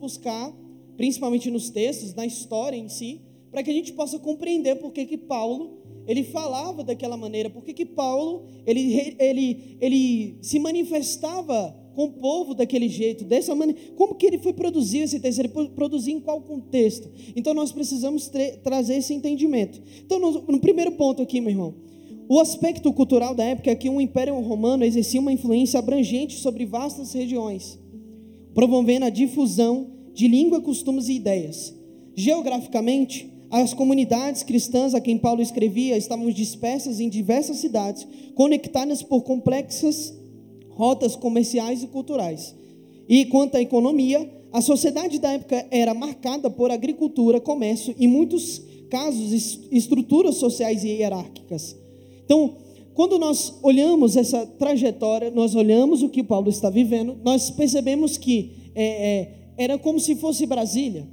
buscar, principalmente nos textos, na história em si, para que a gente possa compreender por que, que Paulo ele falava daquela maneira, por que, que Paulo ele, ele, ele se manifestava com o povo daquele jeito, dessa maneira, como que ele foi produzir esse texto, ele produzir em qual contexto? Então nós precisamos trazer esse entendimento. Então no, no primeiro ponto aqui, meu irmão, o aspecto cultural da época é que o Império Romano exercia uma influência abrangente sobre vastas regiões, promovendo a difusão de língua, costumes e ideias. Geograficamente, as comunidades cristãs a quem Paulo escrevia estavam dispersas em diversas cidades, conectadas por complexas rotas comerciais e culturais. E quanto à economia, a sociedade da época era marcada por agricultura, comércio e, em muitos casos, estruturas sociais e hierárquicas. Então, quando nós olhamos essa trajetória, nós olhamos o que Paulo está vivendo, nós percebemos que é, é, era como se fosse Brasília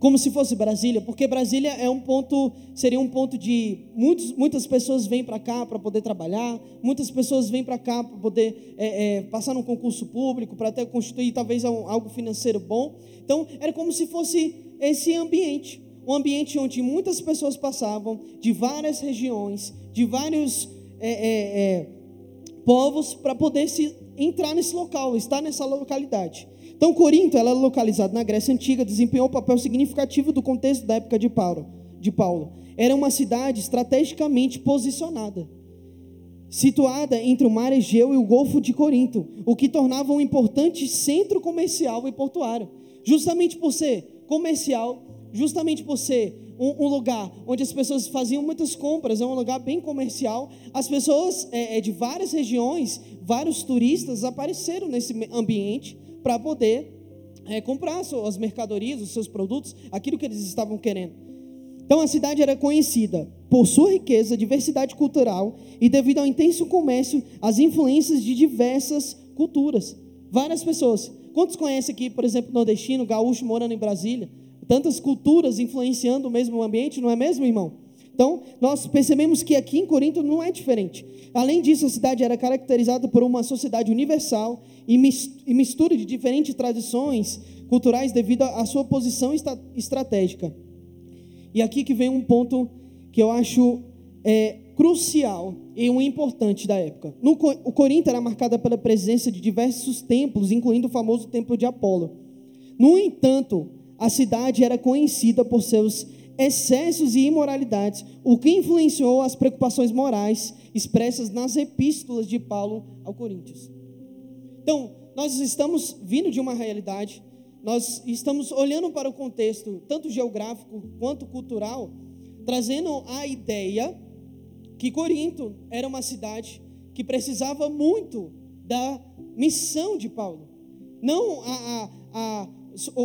como se fosse Brasília, porque Brasília é um ponto, seria um ponto de muitos, muitas pessoas vêm para cá para poder trabalhar, muitas pessoas vêm para cá para poder é, é, passar num concurso público, para até constituir talvez algo financeiro bom. Então era como se fosse esse ambiente, um ambiente onde muitas pessoas passavam de várias regiões, de vários é, é, é povos para poder se entrar nesse local, estar nessa localidade. Então, Corinto, ela é localizada na Grécia Antiga, desempenhou um papel significativo do contexto da época de Paulo. De Paulo. Era uma cidade estrategicamente posicionada, situada entre o mar Egeu e o Golfo de Corinto, o que tornava um importante centro comercial e portuário. Justamente por ser comercial, justamente por ser um, um, lugar onde as pessoas faziam muitas compras, é um lugar bem comercial. As pessoas é, é de várias regiões, vários turistas apareceram nesse ambiente para poder é, comprar suas mercadorias, os seus produtos, aquilo que eles estavam querendo. Então a cidade era conhecida por sua riqueza, diversidade cultural e devido ao intenso comércio, as influências de diversas culturas. Várias pessoas. Quantos conhecem aqui, por exemplo, nordestino, gaúcho morando em Brasília? Tantas culturas influenciando o mesmo ambiente, não é mesmo, irmão? Então, nós percebemos que aqui em Corinto não é diferente. Além disso, a cidade era caracterizada por uma sociedade universal e mistura de diferentes tradições culturais devido à sua posição estratégica. E aqui que vem um ponto que eu acho é, crucial e um importante da época. No, o Corinto era marcada pela presença de diversos templos, incluindo o famoso templo de Apolo. No entanto, a cidade era conhecida por seus excessos e imoralidades, o que influenciou as preocupações morais expressas nas epístolas de Paulo ao Coríntios. Então, nós estamos vindo de uma realidade, nós estamos olhando para o contexto, tanto geográfico quanto cultural, trazendo a ideia que Corinto era uma cidade que precisava muito da missão de Paulo. Não a, a, a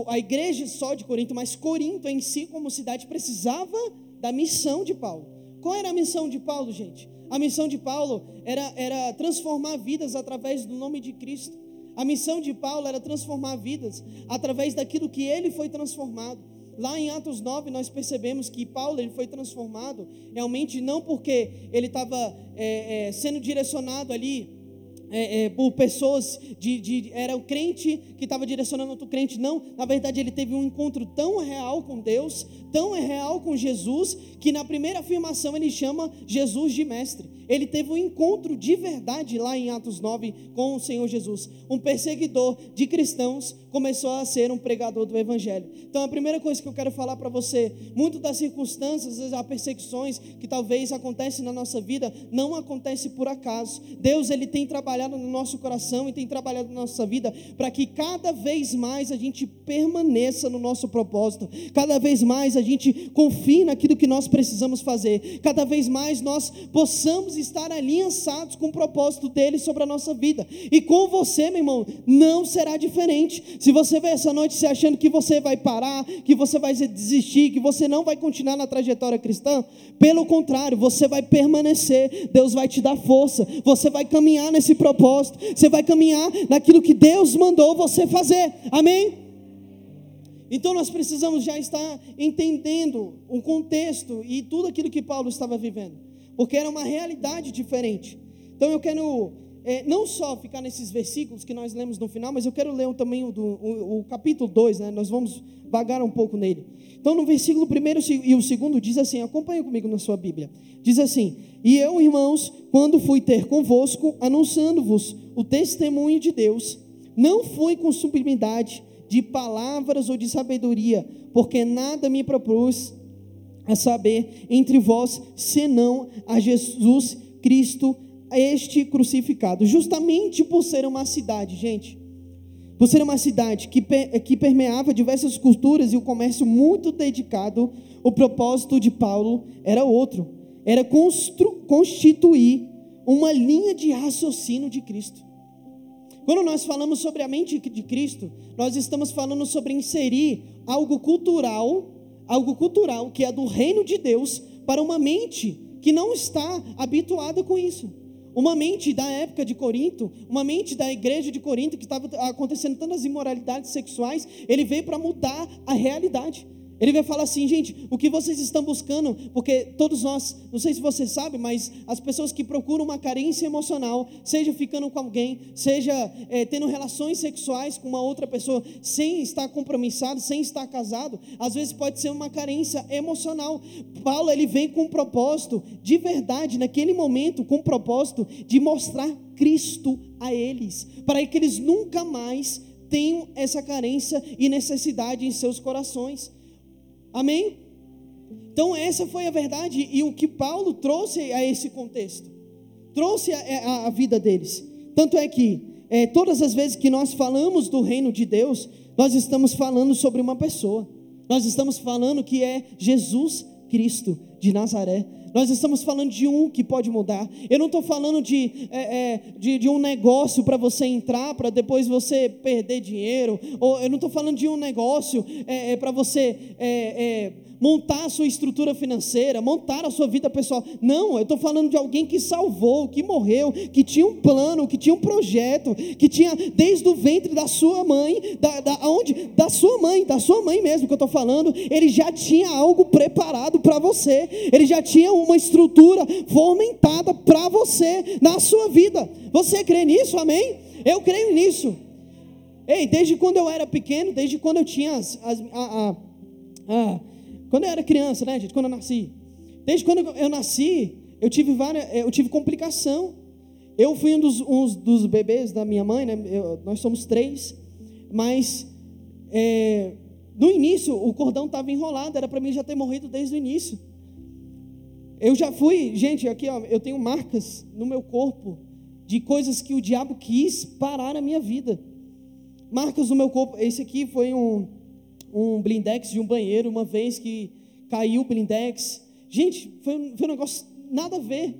a igreja só de Corinto, mas Corinto em si, como cidade, precisava da missão de Paulo. Qual era a missão de Paulo, gente? A missão de Paulo era, era transformar vidas através do nome de Cristo. A missão de Paulo era transformar vidas através daquilo que ele foi transformado. Lá em Atos 9, nós percebemos que Paulo ele foi transformado realmente não porque ele estava é, é, sendo direcionado ali é, é, por pessoas de, de, era o crente que estava direcionando outro crente, não, na verdade ele teve um encontro tão real com Deus, tão real com Jesus, que na primeira afirmação ele chama Jesus de mestre. Ele teve um encontro de verdade lá em Atos 9 com o Senhor Jesus. Um perseguidor de cristãos começou a ser um pregador do Evangelho. Então, a primeira coisa que eu quero falar para você: muito das circunstâncias, as perseguições que talvez acontecem na nossa vida, não acontece por acaso. Deus ele tem trabalhado no nosso coração e tem trabalhado na nossa vida para que cada vez mais a gente permaneça no nosso propósito, cada vez mais a gente confie naquilo que nós precisamos fazer, cada vez mais nós possamos estar aliançados com o propósito dele sobre a nossa vida. E com você, meu irmão, não será diferente. Se você vem essa noite se achando que você vai parar, que você vai desistir, que você não vai continuar na trajetória cristã, pelo contrário, você vai permanecer. Deus vai te dar força. Você vai caminhar nesse propósito. Você vai caminhar naquilo que Deus mandou você fazer. Amém? Então nós precisamos já estar entendendo o contexto e tudo aquilo que Paulo estava vivendo, porque era uma realidade diferente. Então eu quero é, não só ficar nesses versículos que nós lemos no final, mas eu quero ler também o, o, o capítulo 2, né? nós vamos vagar um pouco nele. Então, no versículo 1 e o segundo diz assim: acompanha comigo na sua Bíblia. Diz assim: E eu, irmãos, quando fui ter convosco, anunciando-vos o testemunho de Deus, não fui com sublimidade de palavras ou de sabedoria, porque nada me propus a saber entre vós, senão a Jesus Cristo, este crucificado. Justamente por ser uma cidade, gente, por ser uma cidade que, que permeava diversas culturas e o comércio muito dedicado, o propósito de Paulo era outro: era constituir uma linha de raciocínio de Cristo. Quando nós falamos sobre a mente de Cristo, nós estamos falando sobre inserir algo cultural, algo cultural que é do reino de Deus, para uma mente que não está habituada com isso. Uma mente da época de Corinto, uma mente da igreja de Corinto, que estava acontecendo tantas imoralidades sexuais, ele veio para mudar a realidade. Ele vai falar assim, gente, o que vocês estão buscando, porque todos nós, não sei se você sabe, mas as pessoas que procuram uma carência emocional, seja ficando com alguém, seja é, tendo relações sexuais com uma outra pessoa, sem estar compromissado, sem estar casado, às vezes pode ser uma carência emocional. Paulo, ele vem com um propósito, de verdade, naquele momento, com um propósito de mostrar Cristo a eles, para que eles nunca mais tenham essa carência e necessidade em seus corações. Amém? Então, essa foi a verdade e o que Paulo trouxe a esse contexto, trouxe a, a, a vida deles. Tanto é que, é, todas as vezes que nós falamos do reino de Deus, nós estamos falando sobre uma pessoa, nós estamos falando que é Jesus Cristo de Nazaré. Nós estamos falando de um que pode mudar. Eu não estou falando de, é, é, de, de, um negócio para você entrar, para depois você perder dinheiro. Ou eu não estou falando de um negócio é, é para você é, é, montar a sua estrutura financeira, montar a sua vida pessoal. Não, eu estou falando de alguém que salvou, que morreu, que tinha um plano, que tinha um projeto, que tinha desde o ventre da sua mãe, da, da, da sua mãe, da sua mãe mesmo que eu estou falando, ele já tinha algo preparado para você, ele já tinha uma estrutura fomentada para você na sua vida. Você crê nisso, amém? Eu creio nisso. Ei, desde quando eu era pequeno, desde quando eu tinha as, as, a, a, a quando eu era criança, né, gente? Quando eu nasci. Desde quando eu nasci, eu tive várias, eh, eu tive complicação. Eu fui um dos, dos bebês da minha mãe, né? Eu, nós somos três, mas é, no início o cordão estava enrolado, era para mim já ter morrido desde o início. Eu já fui, gente, aqui ó, eu tenho marcas no meu corpo de coisas que o diabo quis parar na minha vida. Marcas no meu corpo. Esse aqui foi um, um blindex de um banheiro uma vez que caiu o blindex. Gente, foi, foi um negócio nada a ver.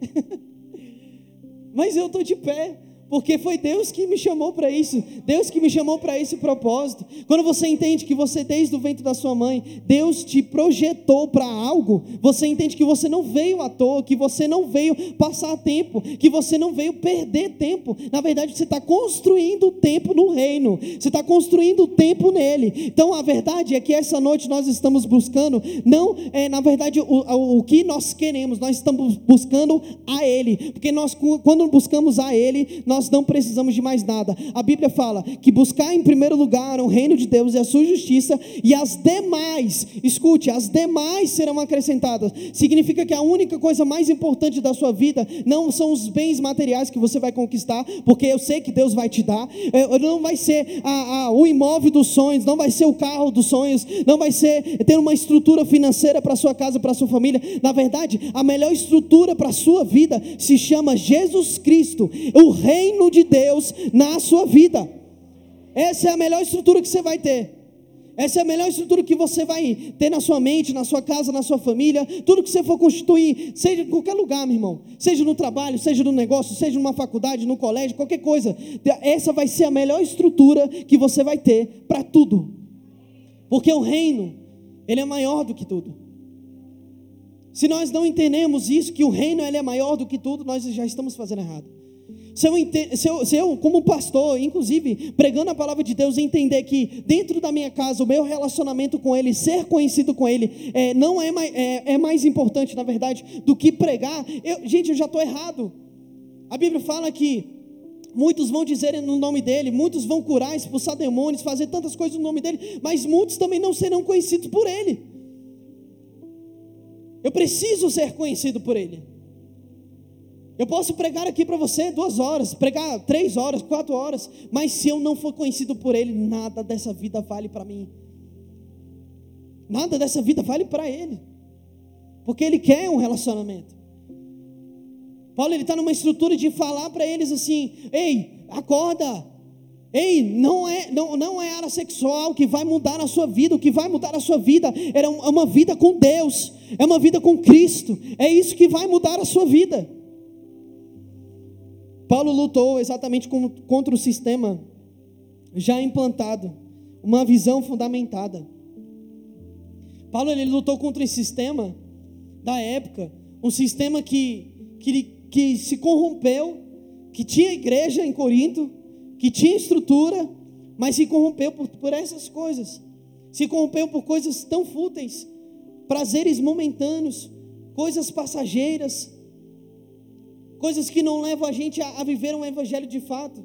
Mas eu estou de pé porque foi Deus que me chamou para isso, Deus que me chamou para esse propósito. Quando você entende que você, desde o ventre da sua mãe, Deus te projetou para algo, você entende que você não veio à toa, que você não veio passar tempo, que você não veio perder tempo. Na verdade, você está construindo tempo no reino, você está construindo tempo nele. Então, a verdade é que essa noite nós estamos buscando, não é, na verdade, o, o que nós queremos, nós estamos buscando a Ele, porque nós, quando buscamos a Ele, nós nós não precisamos de mais nada. A Bíblia fala que buscar em primeiro lugar o reino de Deus e a sua justiça, e as demais, escute, as demais serão acrescentadas. Significa que a única coisa mais importante da sua vida não são os bens materiais que você vai conquistar, porque eu sei que Deus vai te dar, é, não vai ser a, a, o imóvel dos sonhos, não vai ser o carro dos sonhos, não vai ser ter uma estrutura financeira para sua casa, para sua família. Na verdade, a melhor estrutura para a sua vida se chama Jesus Cristo, o reino reino de Deus na sua vida. Essa é a melhor estrutura que você vai ter. Essa é a melhor estrutura que você vai ter na sua mente, na sua casa, na sua família, tudo que você for constituir, seja em qualquer lugar, meu irmão, seja no trabalho, seja no negócio, seja numa faculdade, no colégio, qualquer coisa. Essa vai ser a melhor estrutura que você vai ter para tudo. Porque o reino, ele é maior do que tudo. Se nós não entendemos isso, que o reino ele é maior do que tudo, nós já estamos fazendo errado. Se eu, se, eu, se eu, como pastor, inclusive, pregando a palavra de Deus, entender que dentro da minha casa, o meu relacionamento com Ele, ser conhecido com Ele, é, não é mais, é, é mais importante, na verdade, do que pregar, eu, gente, eu já estou errado. A Bíblia fala que Muitos vão dizer no nome dele, muitos vão curar, expulsar demônios, fazer tantas coisas no nome dele, mas muitos também não serão conhecidos por ele. Eu preciso ser conhecido por ele. Eu posso pregar aqui para você duas horas, pregar três horas, quatro horas, mas se eu não for conhecido por ele, nada dessa vida vale para mim. Nada dessa vida vale para ele, porque ele quer um relacionamento. Paulo ele está numa estrutura de falar para eles assim: ei, acorda, ei, não é, não, não é área sexual que vai mudar a sua vida, o que vai mudar a sua vida é uma vida com Deus, é uma vida com Cristo, é isso que vai mudar a sua vida. Paulo lutou exatamente contra o sistema já implantado, uma visão fundamentada. Paulo ele lutou contra esse sistema da época, um sistema que, que que se corrompeu, que tinha igreja em Corinto, que tinha estrutura, mas se corrompeu por, por essas coisas. Se corrompeu por coisas tão fúteis, prazeres momentâneos, coisas passageiras, coisas que não levam a gente a, a viver um evangelho de fato,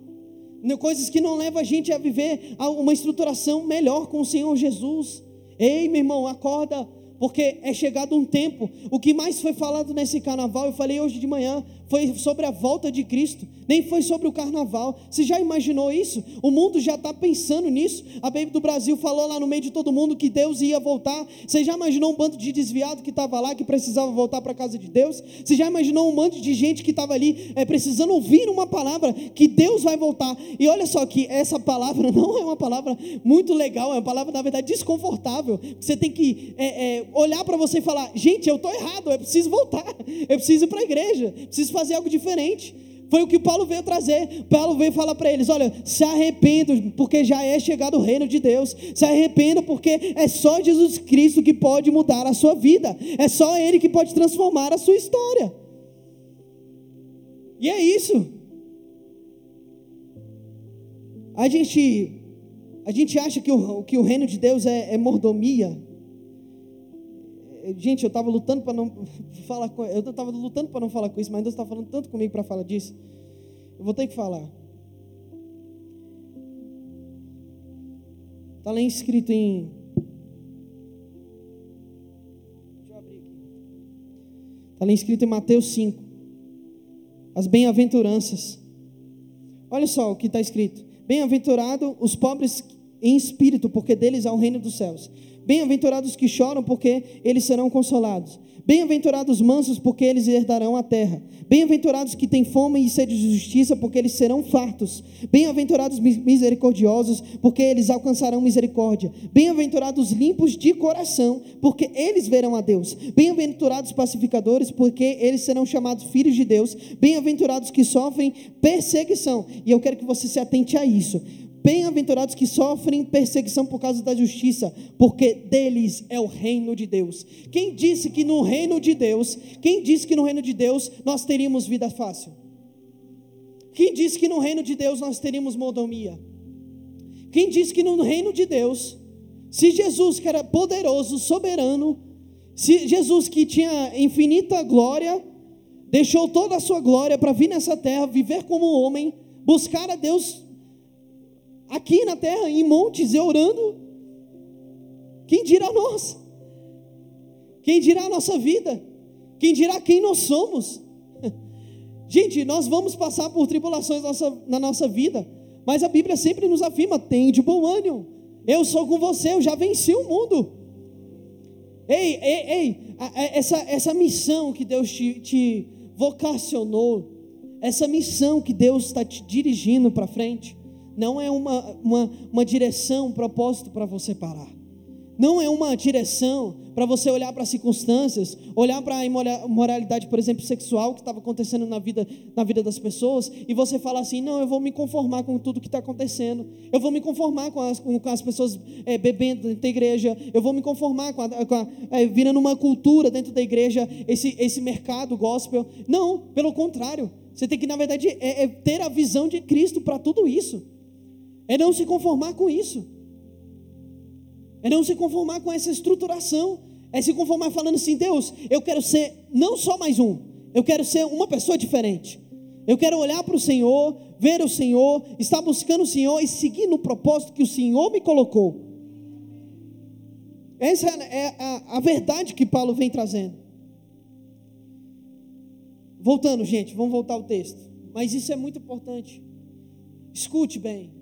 coisas que não levam a gente a viver uma estruturação melhor com o Senhor Jesus. Ei, meu irmão, acorda, porque é chegado um tempo. O que mais foi falado nesse carnaval, eu falei hoje de manhã, foi sobre a volta de Cristo, nem foi sobre o carnaval. Você já imaginou isso? O mundo já está pensando nisso. A Baby do Brasil falou lá no meio de todo mundo que Deus ia voltar. Você já imaginou um bando de desviado que estava lá, que precisava voltar para a casa de Deus? Você já imaginou um monte de gente que estava ali é, precisando ouvir uma palavra que Deus vai voltar? E olha só que essa palavra não é uma palavra muito legal, é uma palavra, na verdade, desconfortável. Você tem que é, é, olhar para você e falar: gente, eu estou errado, eu preciso voltar, eu preciso ir para a igreja, preciso fazer algo diferente. Foi o que Paulo veio trazer. Paulo veio falar para eles: olha, se arrependam, porque já é chegado o reino de Deus. Se arrependam, porque é só Jesus Cristo que pode mudar a sua vida. É só Ele que pode transformar a sua história. E é isso. A gente, a gente acha que o, que o reino de Deus é, é mordomia. Gente, eu estava lutando para não falar com, eu estava lutando para não falar com isso, mas Deus está falando tanto comigo para falar disso. Eu vou ter que falar. Está lá escrito em. Está lá escrito em Mateus 5. As bem-aventuranças. Olha só o que está escrito. Bem-aventurado os pobres em espírito, porque deles é o reino dos céus. Bem-aventurados que choram, porque eles serão consolados. Bem-aventurados mansos, porque eles herdarão a terra. Bem-aventurados que têm fome e sede de justiça, porque eles serão fartos. Bem-aventurados misericordiosos, porque eles alcançarão misericórdia. Bem-aventurados limpos de coração, porque eles verão a Deus. Bem-aventurados pacificadores, porque eles serão chamados filhos de Deus. Bem-aventurados que sofrem perseguição. E eu quero que você se atente a isso Bem-aventurados que sofrem perseguição por causa da justiça, porque deles é o reino de Deus. Quem disse que no reino de Deus, quem disse que no reino de Deus nós teríamos vida fácil? Quem disse que no reino de Deus nós teríamos modomia? Quem disse que no reino de Deus, se Jesus que era poderoso, soberano, se Jesus que tinha infinita glória, deixou toda a sua glória para vir nessa terra, viver como homem, buscar a Deus aqui na terra, em montes, e orando. Quem dirá nós? Quem dirá a nossa vida? Quem dirá quem nós somos? Gente, nós vamos passar por tribulações na nossa vida, mas a Bíblia sempre nos afirma: tem de bom ânimo. Eu sou com você, eu já venci o mundo. Ei, ei, ei, essa, essa missão que Deus te, te vocacionou, essa missão que Deus está te dirigindo para frente, não é uma, uma, uma direção, um propósito para você parar. Não é uma direção para você olhar para as circunstâncias, olhar para a imoralidade, por exemplo, sexual que estava acontecendo na vida, na vida das pessoas, e você falar assim: não, eu vou me conformar com tudo que está acontecendo, eu vou me conformar com as, com, as pessoas é, bebendo dentro da igreja, eu vou me conformar com a, com a é, virando uma cultura dentro da igreja, esse, esse mercado gospel. Não, pelo contrário, você tem que, na verdade, é, é ter a visão de Cristo para tudo isso. É não se conformar com isso. É não se conformar com essa estruturação. É se conformar falando assim: Deus, eu quero ser não só mais um, eu quero ser uma pessoa diferente. Eu quero olhar para o Senhor, ver o Senhor, estar buscando o Senhor e seguir no propósito que o Senhor me colocou. Essa é a, a verdade que Paulo vem trazendo. Voltando, gente, vamos voltar ao texto. Mas isso é muito importante. Escute bem: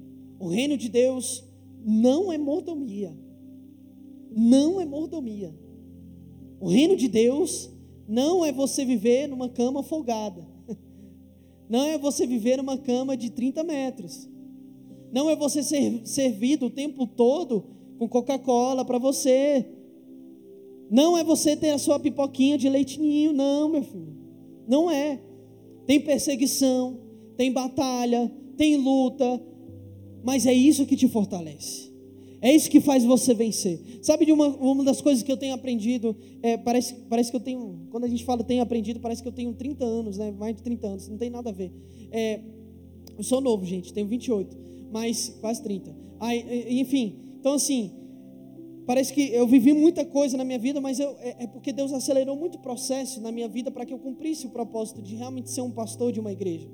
o reino de Deus não é mordomia. Não é mordomia. O reino de Deus não é você viver numa cama folgada. Não é você viver numa cama de 30 metros. Não é você ser servido o tempo todo com Coca-Cola para você. Não é você ter a sua pipoquinha de leitinho, não, meu filho. Não é. Tem perseguição, tem batalha, tem luta, mas é isso que te fortalece. É isso que faz você vencer. Sabe de uma, uma das coisas que eu tenho aprendido? É, parece, parece que eu tenho. Quando a gente fala tenho aprendido, parece que eu tenho 30 anos, né? Mais de 30 anos. Não tem nada a ver. É, eu sou novo, gente, tenho 28, mas quase 30. Aí, enfim, então assim, parece que eu vivi muita coisa na minha vida, mas eu, é, é porque Deus acelerou muito o processo na minha vida para que eu cumprisse o propósito de realmente ser um pastor de uma igreja.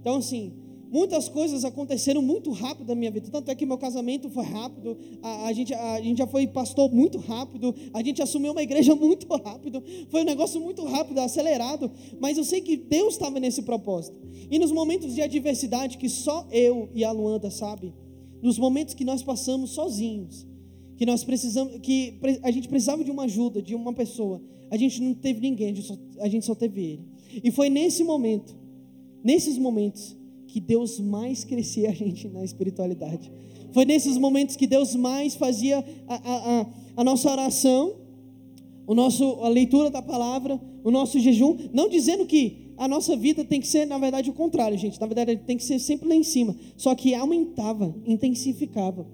Então, assim, Muitas coisas aconteceram muito rápido na minha vida. Tanto é que meu casamento foi rápido, a, a, gente, a, a gente já foi pastor muito rápido, a gente assumiu uma igreja muito rápido. Foi um negócio muito rápido, acelerado. Mas eu sei que Deus estava nesse propósito. E nos momentos de adversidade que só eu e a Luanda sabe, nos momentos que nós passamos sozinhos, que nós precisamos, que a gente precisava de uma ajuda, de uma pessoa, a gente não teve ninguém, a gente só, a gente só teve ele. E foi nesse momento, nesses momentos que Deus mais crescia a gente na espiritualidade. Foi nesses momentos que Deus mais fazia a, a, a, a nossa oração, o nosso, a leitura da palavra, o nosso jejum. Não dizendo que a nossa vida tem que ser, na verdade, o contrário, gente. Na verdade, tem que ser sempre lá em cima. Só que aumentava, intensificava.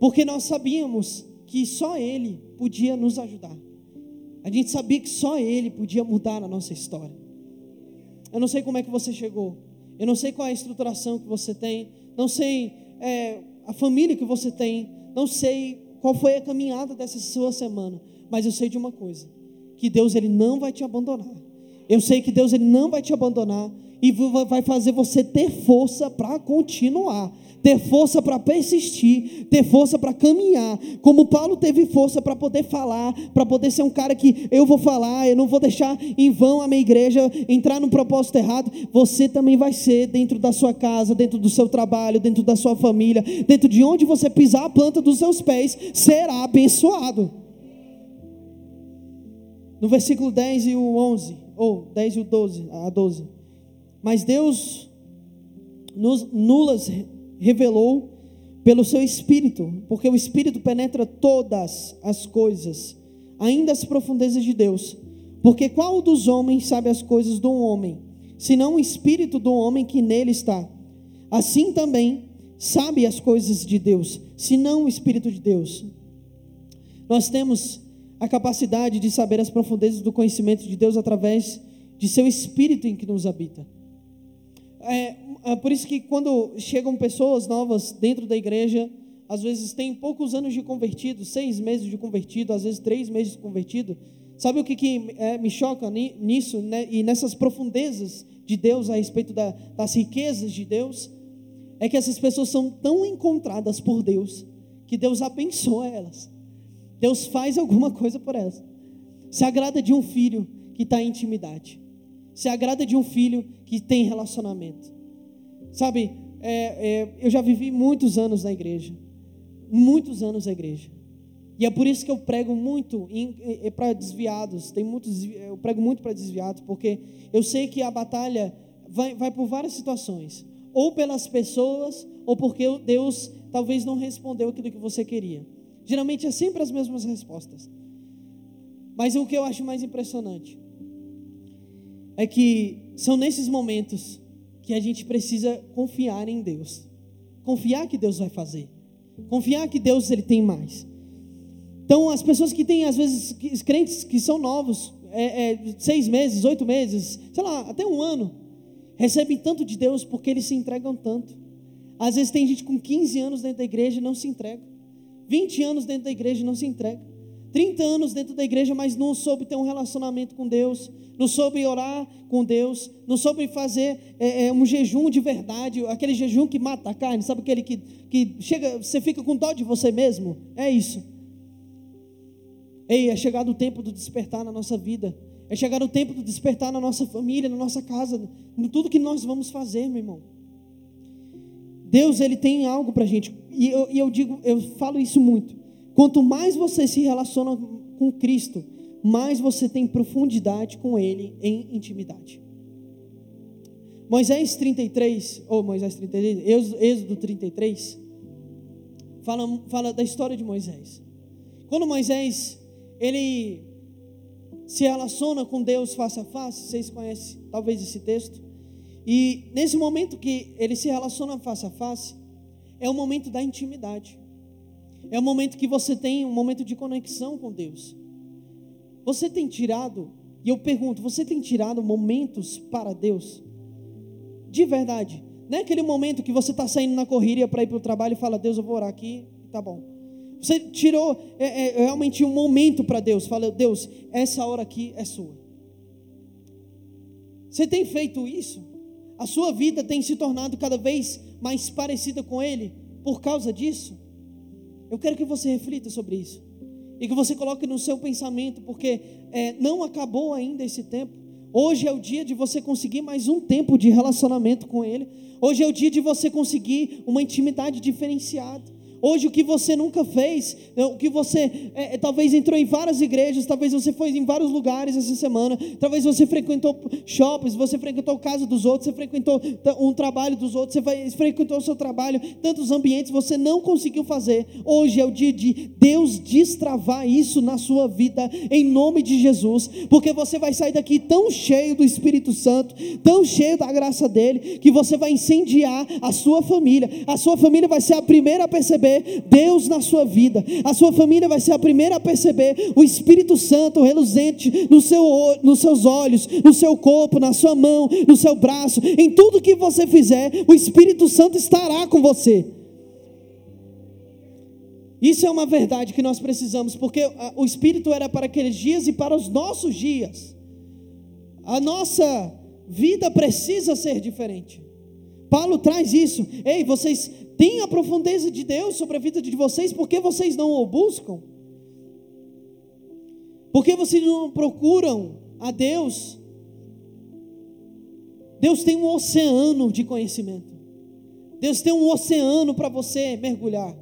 Porque nós sabíamos que só Ele podia nos ajudar. A gente sabia que só Ele podia mudar a nossa história. Eu não sei como é que você chegou. Eu não sei qual é a estruturação que você tem, não sei é, a família que você tem, não sei qual foi a caminhada dessa sua semana, mas eu sei de uma coisa: que Deus ele não vai te abandonar. Eu sei que Deus ele não vai te abandonar e vai fazer você ter força para continuar ter força para persistir, ter força para caminhar, como Paulo teve força para poder falar, para poder ser um cara que eu vou falar, eu não vou deixar em vão a minha igreja entrar num propósito errado. Você também vai ser dentro da sua casa, dentro do seu trabalho, dentro da sua família, dentro de onde você pisar a planta dos seus pés, será abençoado. No versículo 10 e o 11, ou 10 e o 12, a 12. Mas Deus nos nulas revelou pelo seu espírito, porque o espírito penetra todas as coisas, ainda as profundezas de Deus. Porque qual dos homens sabe as coisas do homem, senão o espírito do homem que nele está? Assim também sabe as coisas de Deus, senão o espírito de Deus. Nós temos a capacidade de saber as profundezas do conhecimento de Deus através de seu espírito em que nos habita. É, é por isso que quando chegam pessoas novas dentro da igreja, às vezes tem poucos anos de convertido, seis meses de convertido, às vezes três meses de convertido. Sabe o que, que é, me choca nisso né, e nessas profundezas de Deus a respeito da, das riquezas de Deus? É que essas pessoas são tão encontradas por Deus que Deus abençoa elas. Deus faz alguma coisa por elas. Se agrada de um filho que está em intimidade. Se agrada de um filho que tem relacionamento. Sabe, é, é, eu já vivi muitos anos na igreja, muitos anos na igreja. E é por isso que eu prego muito para desviados. Tem muitos, eu prego muito para desviados, porque eu sei que a batalha vai, vai por várias situações, ou pelas pessoas, ou porque Deus talvez não respondeu aquilo que você queria. Geralmente é sempre as mesmas respostas. Mas o que eu acho mais impressionante é que são nesses momentos que a gente precisa confiar em Deus. Confiar que Deus vai fazer. Confiar que Deus ele tem mais. Então, as pessoas que têm, às vezes, crentes que são novos, é, é, seis meses, oito meses, sei lá, até um ano, recebem tanto de Deus porque eles se entregam tanto. Às vezes tem gente com 15 anos dentro da igreja e não se entrega. 20 anos dentro da igreja e não se entrega. 30 anos dentro da igreja, mas não soube ter um relacionamento com Deus, não soube orar com Deus, não soube fazer é, é, um jejum de verdade, aquele jejum que mata a carne, sabe aquele que, que chega, você fica com dó de você mesmo? É isso. Ei, é chegado o tempo do despertar na nossa vida. É chegado o tempo do despertar na nossa família, na nossa casa, em tudo que nós vamos fazer, meu irmão. Deus, Ele tem algo para gente. E eu, e eu digo, eu falo isso muito. Quanto mais você se relaciona com Cristo, mais você tem profundidade com Ele em intimidade. Moisés 33, ou Moisés 33, Êxodo 33, fala, fala da história de Moisés. Quando Moisés, ele se relaciona com Deus face a face, vocês conhecem talvez esse texto, e nesse momento que ele se relaciona face a face, é o momento da intimidade. É o momento que você tem um momento de conexão com Deus. Você tem tirado, e eu pergunto, você tem tirado momentos para Deus? De verdade. Não é aquele momento que você está saindo na corrida para ir para o trabalho e fala, Deus, eu vou orar aqui, tá bom. Você tirou é, é, realmente um momento para Deus. Fala, Deus, essa hora aqui é sua. Você tem feito isso? A sua vida tem se tornado cada vez mais parecida com Ele por causa disso? Eu quero que você reflita sobre isso. E que você coloque no seu pensamento, porque é, não acabou ainda esse tempo. Hoje é o dia de você conseguir mais um tempo de relacionamento com Ele. Hoje é o dia de você conseguir uma intimidade diferenciada. Hoje o que você nunca fez, é, o que você é, é, talvez entrou em várias igrejas, talvez você foi em vários lugares essa semana, talvez você frequentou shoppings, você frequentou casa dos outros, você frequentou um trabalho dos outros, você frequentou o seu trabalho, tantos ambientes você não conseguiu fazer. Hoje é o dia de Deus destravar isso na sua vida, em nome de Jesus, porque você vai sair daqui tão cheio do Espírito Santo, tão cheio da graça dele, que você vai incendiar a sua família. A sua família vai ser a primeira a perceber Deus na sua vida. A sua família vai ser a primeira a perceber o Espírito Santo reluzente no seu, nos seus olhos, no seu corpo, na sua mão, no seu braço. Em tudo que você fizer, o Espírito Santo estará com você. Isso é uma verdade que nós precisamos, porque o Espírito era para aqueles dias e para os nossos dias. A nossa vida precisa ser diferente. Paulo traz isso. Ei, vocês têm a profundeza de Deus sobre a vida de vocês, por que vocês não o buscam? Por que vocês não procuram a Deus? Deus tem um oceano de conhecimento. Deus tem um oceano para você mergulhar.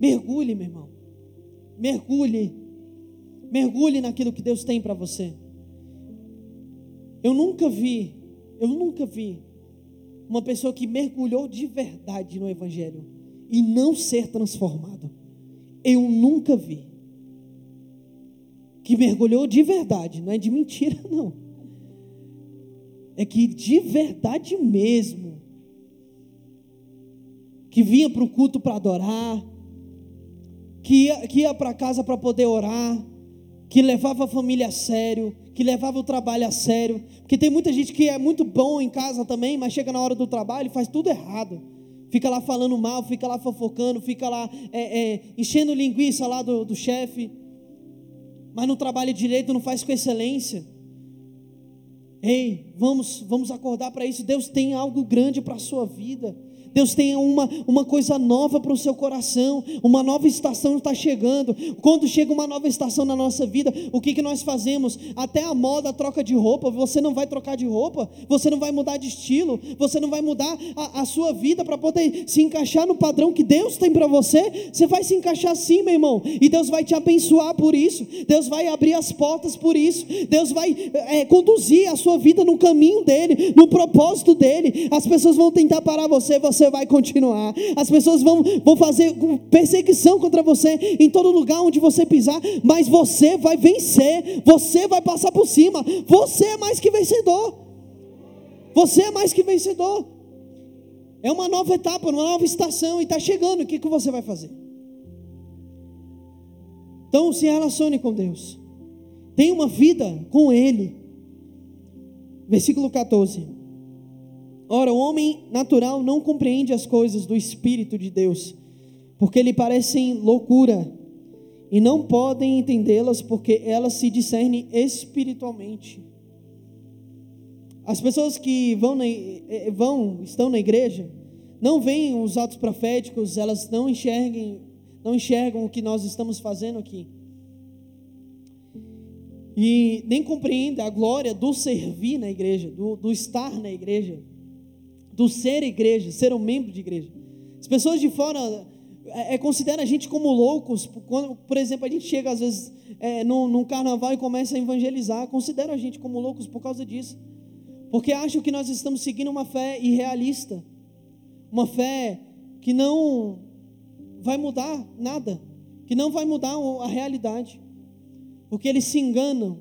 Mergulhe, meu irmão. Mergulhe. Mergulhe naquilo que Deus tem para você. Eu nunca vi, eu nunca vi uma pessoa que mergulhou de verdade no Evangelho e não ser transformado. Eu nunca vi. Que mergulhou de verdade, não é de mentira, não. É que de verdade mesmo. Que vinha para o culto para adorar, que ia, que ia para casa para poder orar, que levava a família a sério, que levava o trabalho a sério. Porque tem muita gente que é muito bom em casa também, mas chega na hora do trabalho e faz tudo errado. Fica lá falando mal, fica lá fofocando, fica lá é, é, enchendo linguiça lá do, do chefe. Mas não trabalha direito, não faz com excelência. Ei, vamos, vamos acordar para isso. Deus tem algo grande para a sua vida. Deus tem uma, uma coisa nova para o seu coração, uma nova estação está chegando. Quando chega uma nova estação na nossa vida, o que, que nós fazemos? Até a moda, troca de roupa, você não vai trocar de roupa, você não vai mudar de estilo, você não vai mudar a, a sua vida para poder se encaixar no padrão que Deus tem para você. Você vai se encaixar sim, meu irmão, e Deus vai te abençoar por isso, Deus vai abrir as portas por isso, Deus vai é, conduzir a sua vida no caminho dele, no propósito dele. As pessoas vão tentar parar você, você você vai continuar. As pessoas vão, vão fazer perseguição contra você em todo lugar onde você pisar, mas você vai vencer, você vai passar por cima. Você é mais que vencedor. Você é mais que vencedor. É uma nova etapa, uma nova estação e está chegando. O que, que você vai fazer? Então se relacione com Deus. Tenha uma vida com Ele. Versículo 14. Ora, o homem natural não compreende as coisas do Espírito de Deus, porque lhe parecem loucura, e não podem entendê-las porque elas se discernem espiritualmente. As pessoas que vão, na, eh, vão estão na igreja, não veem os atos proféticos, elas não enxerguem, não enxergam o que nós estamos fazendo aqui. E nem compreendem a glória do servir na igreja, do, do estar na igreja, do ser igreja, ser um membro de igreja. As pessoas de fora é, é consideram a gente como loucos, quando, por exemplo, a gente chega às vezes é, no, no carnaval e começa a evangelizar, consideram a gente como loucos por causa disso, porque acham que nós estamos seguindo uma fé irrealista. Uma fé que não vai mudar nada, que não vai mudar a realidade, porque eles se enganam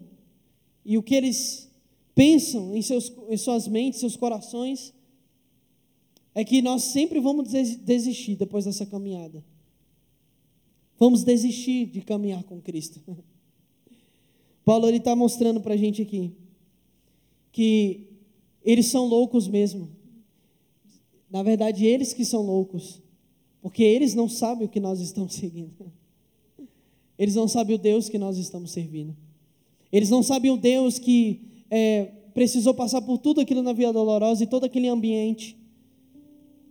e o que eles pensam em, seus, em suas mentes, seus corações, é que nós sempre vamos desistir depois dessa caminhada. Vamos desistir de caminhar com Cristo. Paulo está mostrando para a gente aqui que eles são loucos mesmo. Na verdade, eles que são loucos, porque eles não sabem o que nós estamos seguindo. Eles não sabem o Deus que nós estamos servindo. Eles não sabem o Deus que é, precisou passar por tudo aquilo na vida dolorosa e todo aquele ambiente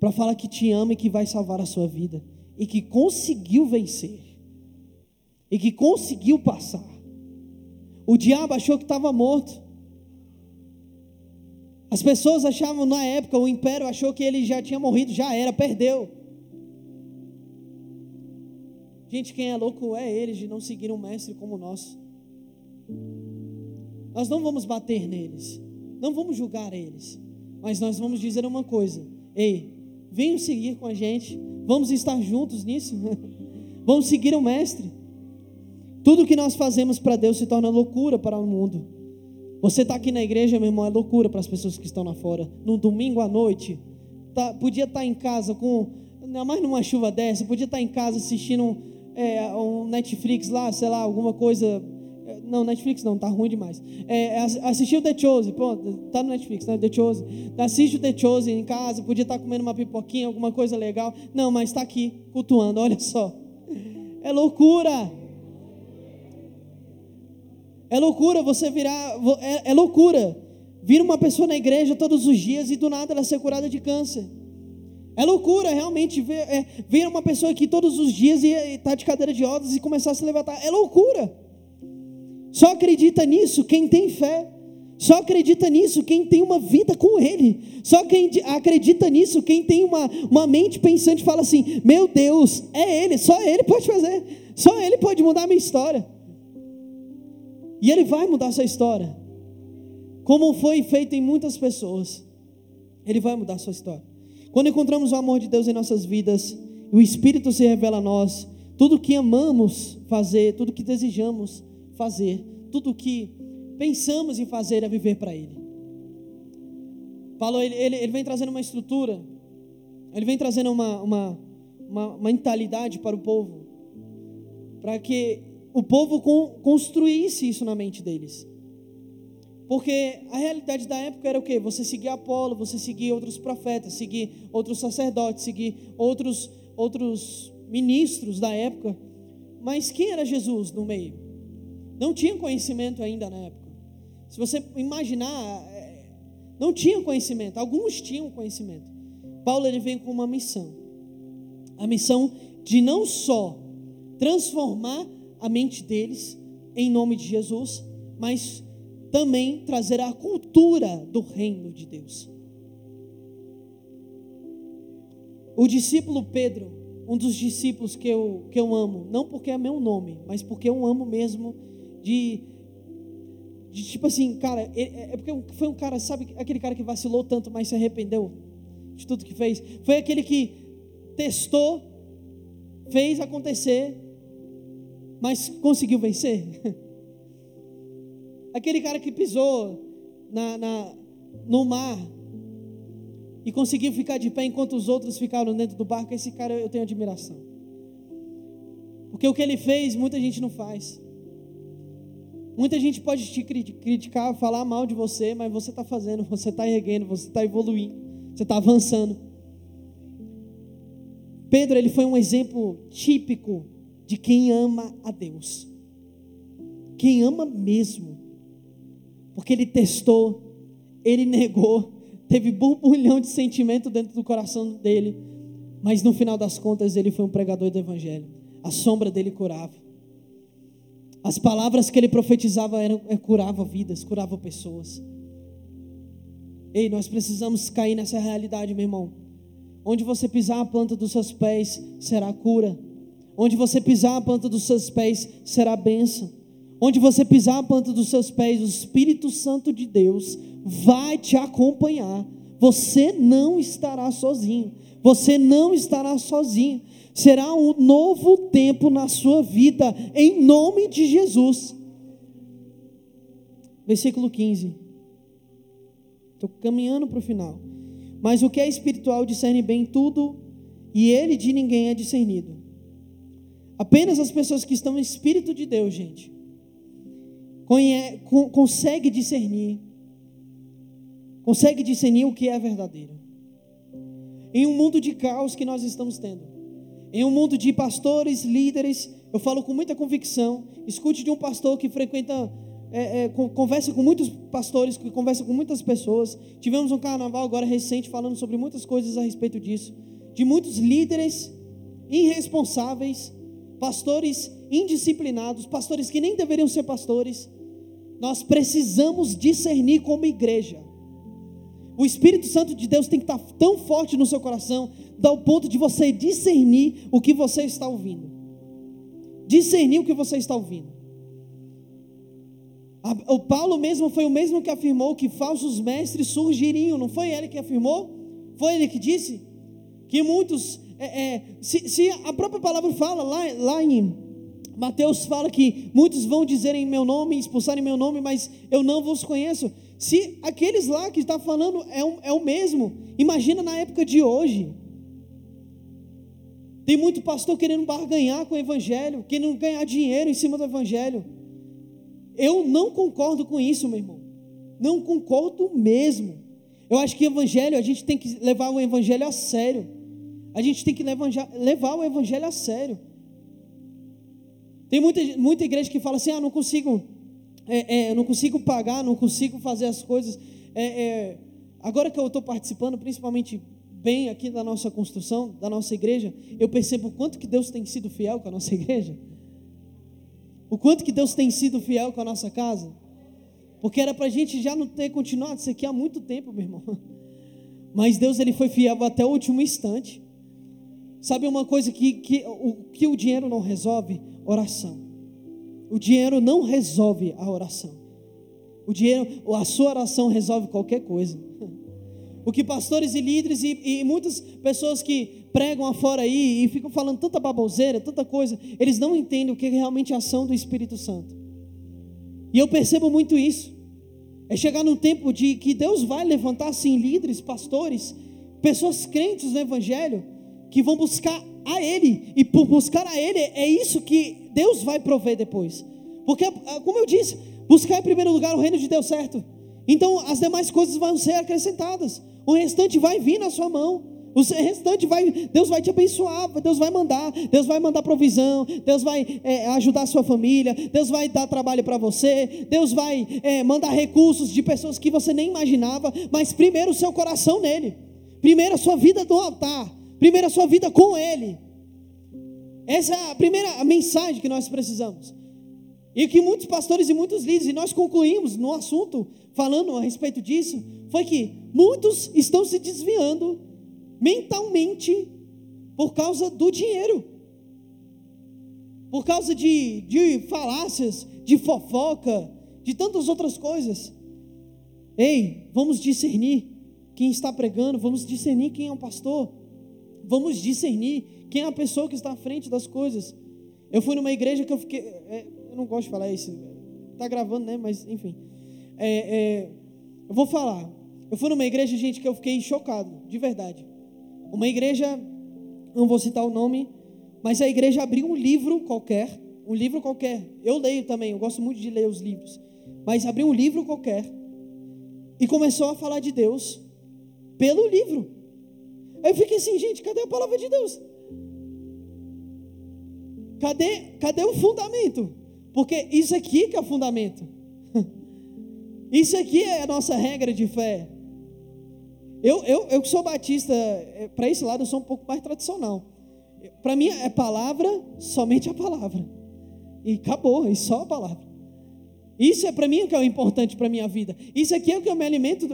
para falar que te ama e que vai salvar a sua vida e que conseguiu vencer e que conseguiu passar. O diabo achou que estava morto. As pessoas achavam na época, o império achou que ele já tinha morrido, já era, perdeu. Gente, quem é louco é eles de não seguir um mestre como nós. Nós não vamos bater neles, não vamos julgar eles, mas nós vamos dizer uma coisa: ei, venham seguir com a gente, vamos estar juntos nisso, vamos seguir o mestre. Tudo que nós fazemos para Deus se torna loucura para o mundo. Você está aqui na igreja, meu irmão, é loucura para as pessoas que estão lá fora. No domingo à noite, tá, podia estar tá em casa com, ainda mais numa chuva dessa, podia estar tá em casa assistindo é, um Netflix lá, sei lá, alguma coisa. É, não, Netflix não, tá ruim demais. É, o The Chose, pô, tá no Netflix, né? The Chose. Assiste o The Chose em casa, podia estar tá comendo uma pipoquinha, alguma coisa legal. Não, mas está aqui, cultuando, olha só. É loucura. É loucura você virar, é, é loucura vir uma pessoa na igreja todos os dias e do nada ela ser curada de câncer. É loucura realmente ver, é, ver uma pessoa aqui todos os dias e estar tá de cadeira de rodas e começar a se levantar. É loucura. Só acredita nisso quem tem fé. Só acredita nisso quem tem uma vida com Ele. Só quem acredita nisso quem tem uma, uma mente pensante fala assim: Meu Deus, é Ele, só Ele pode fazer. Só Ele pode mudar a minha história. E Ele vai mudar essa história. Como foi feito em muitas pessoas. Ele vai mudar a sua história. Quando encontramos o amor de Deus em nossas vidas, o Espírito se revela a nós, tudo que amamos fazer, tudo que desejamos fazer, tudo que pensamos em fazer é viver para Ele. Paulo, ele, ele, ele, vem trazendo uma estrutura, ele vem trazendo uma, uma, uma, mentalidade para o povo, para que o povo construísse isso na mente deles. Porque a realidade da época era o quê? Você seguir Apolo, você seguir outros profetas, seguir outros sacerdotes, seguir outros, outros ministros da época. Mas quem era Jesus no meio? Não tinha conhecimento ainda na época. Se você imaginar, é, não tinha conhecimento. Alguns tinham conhecimento. Paulo ele vem com uma missão. A missão de não só transformar a mente deles em nome de Jesus, mas também trazer a cultura do reino de Deus. O discípulo Pedro, um dos discípulos que eu, que eu amo, não porque é meu nome, mas porque eu amo mesmo de, de tipo assim, cara, é, é porque foi um cara, sabe, aquele cara que vacilou tanto, mas se arrependeu de tudo que fez. Foi aquele que testou, fez acontecer mas conseguiu vencer? Aquele cara que pisou na, na, no mar e conseguiu ficar de pé enquanto os outros ficaram dentro do barco, esse cara eu tenho admiração. Porque o que ele fez, muita gente não faz. Muita gente pode te criticar, falar mal de você, mas você está fazendo, você está erguendo, você está evoluindo, você está avançando. Pedro ele foi um exemplo típico de quem ama a Deus. Quem ama mesmo. Porque ele testou, ele negou, teve borbulhão de sentimento dentro do coração dele, mas no final das contas ele foi um pregador do evangelho. A sombra dele curava. As palavras que ele profetizava eram, é, curava vidas, curava pessoas. Ei, nós precisamos cair nessa realidade, meu irmão. Onde você pisar a planta dos seus pés será cura. Onde você pisar a planta dos seus pés será bênção. Onde você pisar a planta dos seus pés, o Espírito Santo de Deus vai te acompanhar. Você não estará sozinho. Você não estará sozinho. Será um novo tempo na sua vida, em nome de Jesus. Versículo 15. Estou caminhando para o final. Mas o que é espiritual discerne bem tudo, e ele de ninguém é discernido. Apenas as pessoas que estão no Espírito de Deus, gente, consegue discernir, consegue discernir o que é verdadeiro. Em um mundo de caos que nós estamos tendo, em um mundo de pastores, líderes, eu falo com muita convicção. Escute de um pastor que frequenta, é, é, conversa com muitos pastores, que conversa com muitas pessoas. Tivemos um carnaval agora recente falando sobre muitas coisas a respeito disso. De muitos líderes irresponsáveis, pastores indisciplinados, pastores que nem deveriam ser pastores. Nós precisamos discernir como igreja. O Espírito Santo de Deus tem que estar tão forte no seu coração, ao ponto de você discernir o que você está ouvindo. Discernir o que você está ouvindo. O Paulo mesmo foi o mesmo que afirmou que falsos mestres surgiriam, não foi ele que afirmou? Foi ele que disse? Que muitos, é, é, se, se, a própria palavra fala lá, lá em Mateus, fala que muitos vão dizer em meu nome, expulsar em meu nome, mas eu não vos conheço. Se aqueles lá que está falando é, um, é o mesmo, imagina na época de hoje. Tem muito pastor querendo barganhar com o evangelho, querendo ganhar dinheiro em cima do evangelho. Eu não concordo com isso, meu irmão. Não concordo mesmo. Eu acho que evangelho, a gente tem que levar o evangelho a sério. A gente tem que levar o evangelho a sério. Tem muita, muita igreja que fala assim: ah, não consigo, é, é, não consigo pagar, não consigo fazer as coisas. É, é agora que eu estou participando, principalmente bem aqui da nossa construção, da nossa igreja, eu percebo o quanto que Deus tem sido fiel com a nossa igreja. O quanto que Deus tem sido fiel com a nossa casa. Porque era para a gente já não ter continuado isso aqui há muito tempo, meu irmão. Mas Deus ele foi fiel até o último instante. Sabe uma coisa que, que, o, que o dinheiro não resolve? Oração. O dinheiro não resolve a oração. O dinheiro, a sua oração resolve qualquer coisa. O que pastores e líderes e, e muitas pessoas que pregam afora aí e ficam falando tanta baboseira, tanta coisa, eles não entendem o que é realmente a ação do Espírito Santo. E eu percebo muito isso. É chegar num tempo de que Deus vai levantar assim líderes, pastores, pessoas crentes no Evangelho, que vão buscar a Ele. E por buscar a Ele, é isso que Deus vai prover depois. Porque, como eu disse, buscar em primeiro lugar o reino de Deus certo. Então as demais coisas vão ser acrescentadas. O restante vai vir na sua mão. O restante vai, Deus vai te abençoar, Deus vai mandar, Deus vai mandar provisão, Deus vai é, ajudar a sua família, Deus vai dar trabalho para você, Deus vai é, mandar recursos de pessoas que você nem imaginava, mas primeiro o seu coração nele, primeiro a sua vida no altar, primeiro a sua vida com Ele. Essa é a primeira mensagem que nós precisamos. E que muitos pastores e muitos líderes, e nós concluímos no assunto, falando a respeito disso, foi que muitos estão se desviando mentalmente por causa do dinheiro, por causa de, de falácias, de fofoca, de tantas outras coisas. Ei, vamos discernir quem está pregando, vamos discernir quem é o pastor, vamos discernir quem é a pessoa que está à frente das coisas. Eu fui numa igreja que eu fiquei. É, eu não gosto de falar isso, está gravando, né? Mas enfim. É, é, eu vou falar. Eu fui numa igreja, gente, que eu fiquei chocado, de verdade. Uma igreja, não vou citar o nome, mas a igreja abriu um livro qualquer, um livro qualquer. Eu leio também, eu gosto muito de ler os livros. Mas abriu um livro qualquer e começou a falar de Deus pelo livro. Eu fiquei assim, gente, cadê a palavra de Deus? cadê, cadê o fundamento? Porque isso aqui que é o fundamento. Isso aqui é a nossa regra de fé. Eu, eu, eu que sou batista, é, para esse lado eu sou um pouco mais tradicional. Para mim é palavra, somente a palavra. E acabou, e só a palavra. Isso é para mim o que é importante para a minha vida. Isso aqui é o que é o meu alimento,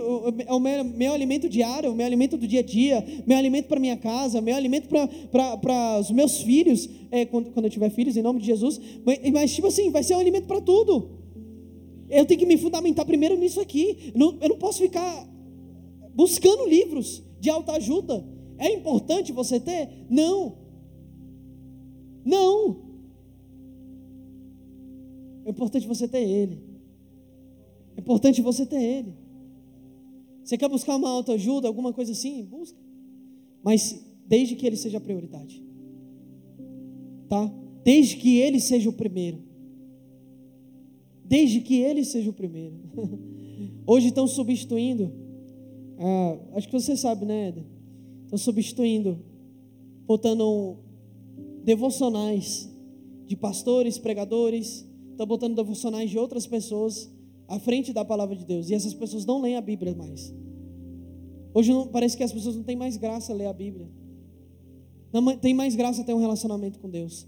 é o meu, meu alimento diário, o meu alimento do dia a dia, meu alimento para minha casa, meu alimento para os meus filhos, é, quando, quando eu tiver filhos, em nome de Jesus. Mas, mas tipo assim, vai ser um alimento para tudo. Eu tenho que me fundamentar primeiro nisso aqui. Eu não, eu não posso ficar buscando livros de autoajuda. É importante você ter? Não. Não. É importante você ter Ele. É importante você ter Ele. Você quer buscar uma autoajuda, alguma coisa assim? Busca. Mas desde que Ele seja a prioridade. Tá? Desde que Ele seja o primeiro desde que ele seja o primeiro. Hoje estão substituindo, ah, acho que você sabe, né, Eda? Estão substituindo, botando devocionais de pastores, pregadores, estão botando devocionais de outras pessoas à frente da palavra de Deus. E essas pessoas não leem a Bíblia mais. Hoje não, parece que as pessoas não têm mais graça ler a Bíblia. Não tem mais graça ter um relacionamento com Deus.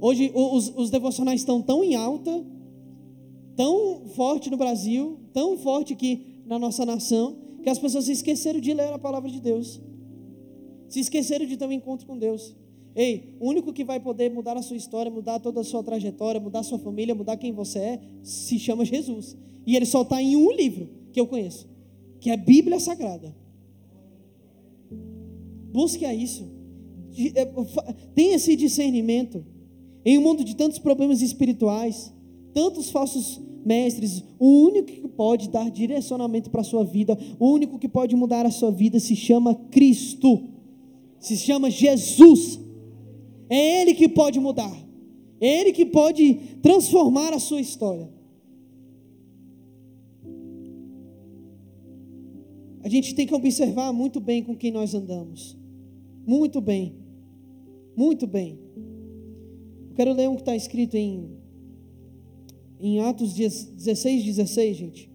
Hoje os, os devocionais estão tão em alta tão forte no Brasil, tão forte aqui na nossa nação, que as pessoas se esqueceram de ler a palavra de Deus. Se esqueceram de ter um encontro com Deus. Ei, o único que vai poder mudar a sua história, mudar toda a sua trajetória, mudar a sua família, mudar quem você é, se chama Jesus. E ele só está em um livro que eu conheço, que é a Bíblia Sagrada. Busque a isso. É, tenha esse discernimento. Em um mundo de tantos problemas espirituais, tantos falsos mestres, o único que pode dar direcionamento para a sua vida, o único que pode mudar a sua vida se chama Cristo, se chama Jesus. É Ele que pode mudar, é Ele que pode transformar a sua história. A gente tem que observar muito bem com quem nós andamos, muito bem, muito bem. Eu quero ler um que está escrito em em Atos 16, 16, gente.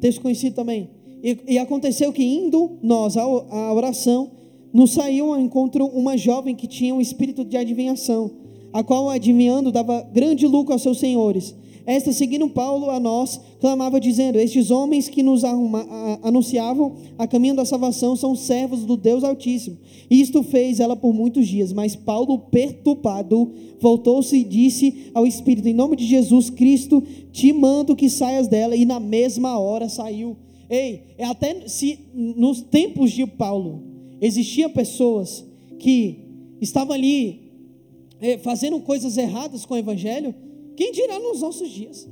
Texto conhecido também. E, e aconteceu que, indo nós à oração, nos saiu ao encontro uma jovem que tinha um espírito de adivinhação, a qual, adivinhando, dava grande lucro aos seus senhores. Esta, seguindo Paulo a nós, clamava dizendo: Estes homens que nos arruma, a, anunciavam a caminho da salvação são servos do Deus Altíssimo. Isto fez ela por muitos dias. Mas Paulo, perturbado, voltou-se e disse ao Espírito: Em nome de Jesus Cristo, te mando que saias dela. E na mesma hora saiu. Ei, é até se nos tempos de Paulo existiam pessoas que estavam ali é, fazendo coisas erradas com o Evangelho quem dirá nos nossos dias?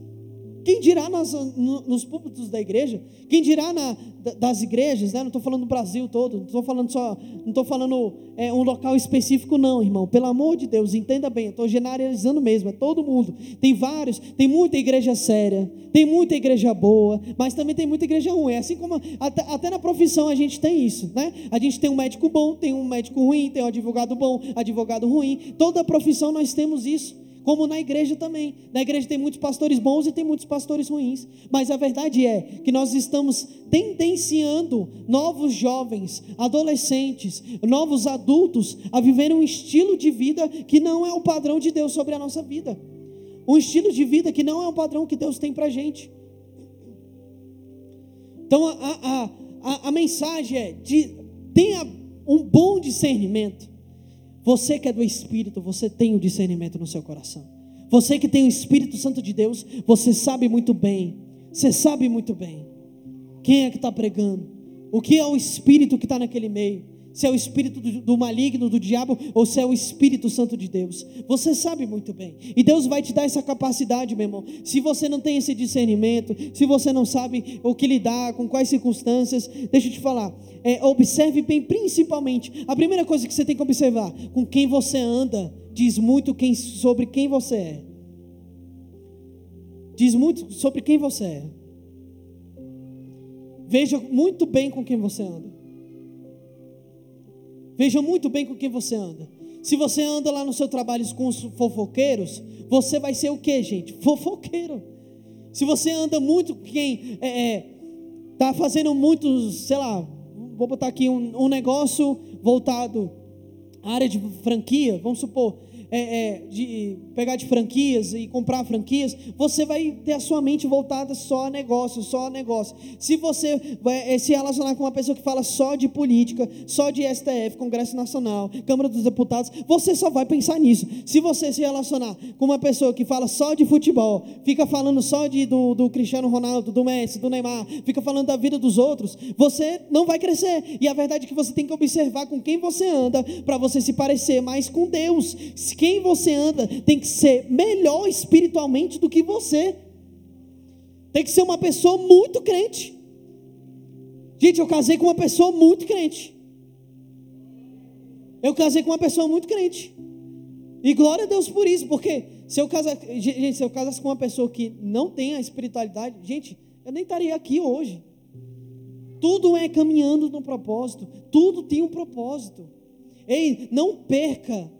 Quem dirá nas, nos púlpitos da igreja? Quem dirá na, das igrejas? Né? Não estou falando do Brasil todo, não estou falando só, não estou falando é, um local específico, não, irmão. Pelo amor de Deus, entenda bem, estou generalizando mesmo, é todo mundo. Tem vários, tem muita igreja séria, tem muita igreja boa, mas também tem muita igreja ruim. É assim como até, até, na profissão a gente tem isso, né? A gente tem um médico bom, tem um médico ruim, tem um advogado bom, advogado ruim. Toda profissão nós temos isso como na igreja também. Na igreja tem muitos pastores bons e tem muitos pastores ruins. Mas a verdade é que nós estamos tendenciando novos jovens, adolescentes, novos adultos a viver um estilo de vida que não é o padrão de Deus sobre a nossa vida. Um estilo de vida que não é o padrão que Deus tem para a gente. Então a, a, a, a mensagem é: de, tenha um bom discernimento você que é do Espírito, você tem o discernimento no seu coração. Você que tem o Espírito Santo de Deus, você sabe muito bem. Você sabe muito bem. Quem é que está pregando? O que é o Espírito que está naquele meio? Se é o Espírito do, do maligno, do diabo, ou se é o Espírito Santo de Deus. Você sabe muito bem. E Deus vai te dar essa capacidade, meu irmão. Se você não tem esse discernimento, se você não sabe o que lidar, com quais circunstâncias, deixa eu te falar é, observe bem, principalmente, a primeira coisa que você tem que observar, com quem você anda, diz muito quem, sobre quem você é. Diz muito sobre quem você é. Veja muito bem com quem você anda. Veja muito bem com quem você anda. Se você anda lá no seu trabalho com os fofoqueiros, você vai ser o que, gente? Fofoqueiro. Se você anda muito quem é, é, tá fazendo muitos, sei lá, vou botar aqui um, um negócio voltado à área de franquia, vamos supor, é, é, de pegar de franquias e comprar franquias, você vai ter a sua mente voltada só a negócio, só a negócio. Se você vai, é, se relacionar com uma pessoa que fala só de política, só de STF, Congresso Nacional, Câmara dos Deputados, você só vai pensar nisso. Se você se relacionar com uma pessoa que fala só de futebol, fica falando só de, do, do Cristiano Ronaldo, do Messi, do Neymar, fica falando da vida dos outros, você não vai crescer. E a verdade é que você tem que observar com quem você anda para você se parecer mais com Deus. Quem você anda tem que ser melhor espiritualmente do que você. Tem que ser uma pessoa muito crente. Gente, eu casei com uma pessoa muito crente. Eu casei com uma pessoa muito crente. E glória a Deus por isso, porque se eu casar, gente, se eu casasse com uma pessoa que não tem a espiritualidade, gente, eu nem estaria aqui hoje. Tudo é caminhando no propósito, tudo tem um propósito. Ei, não perca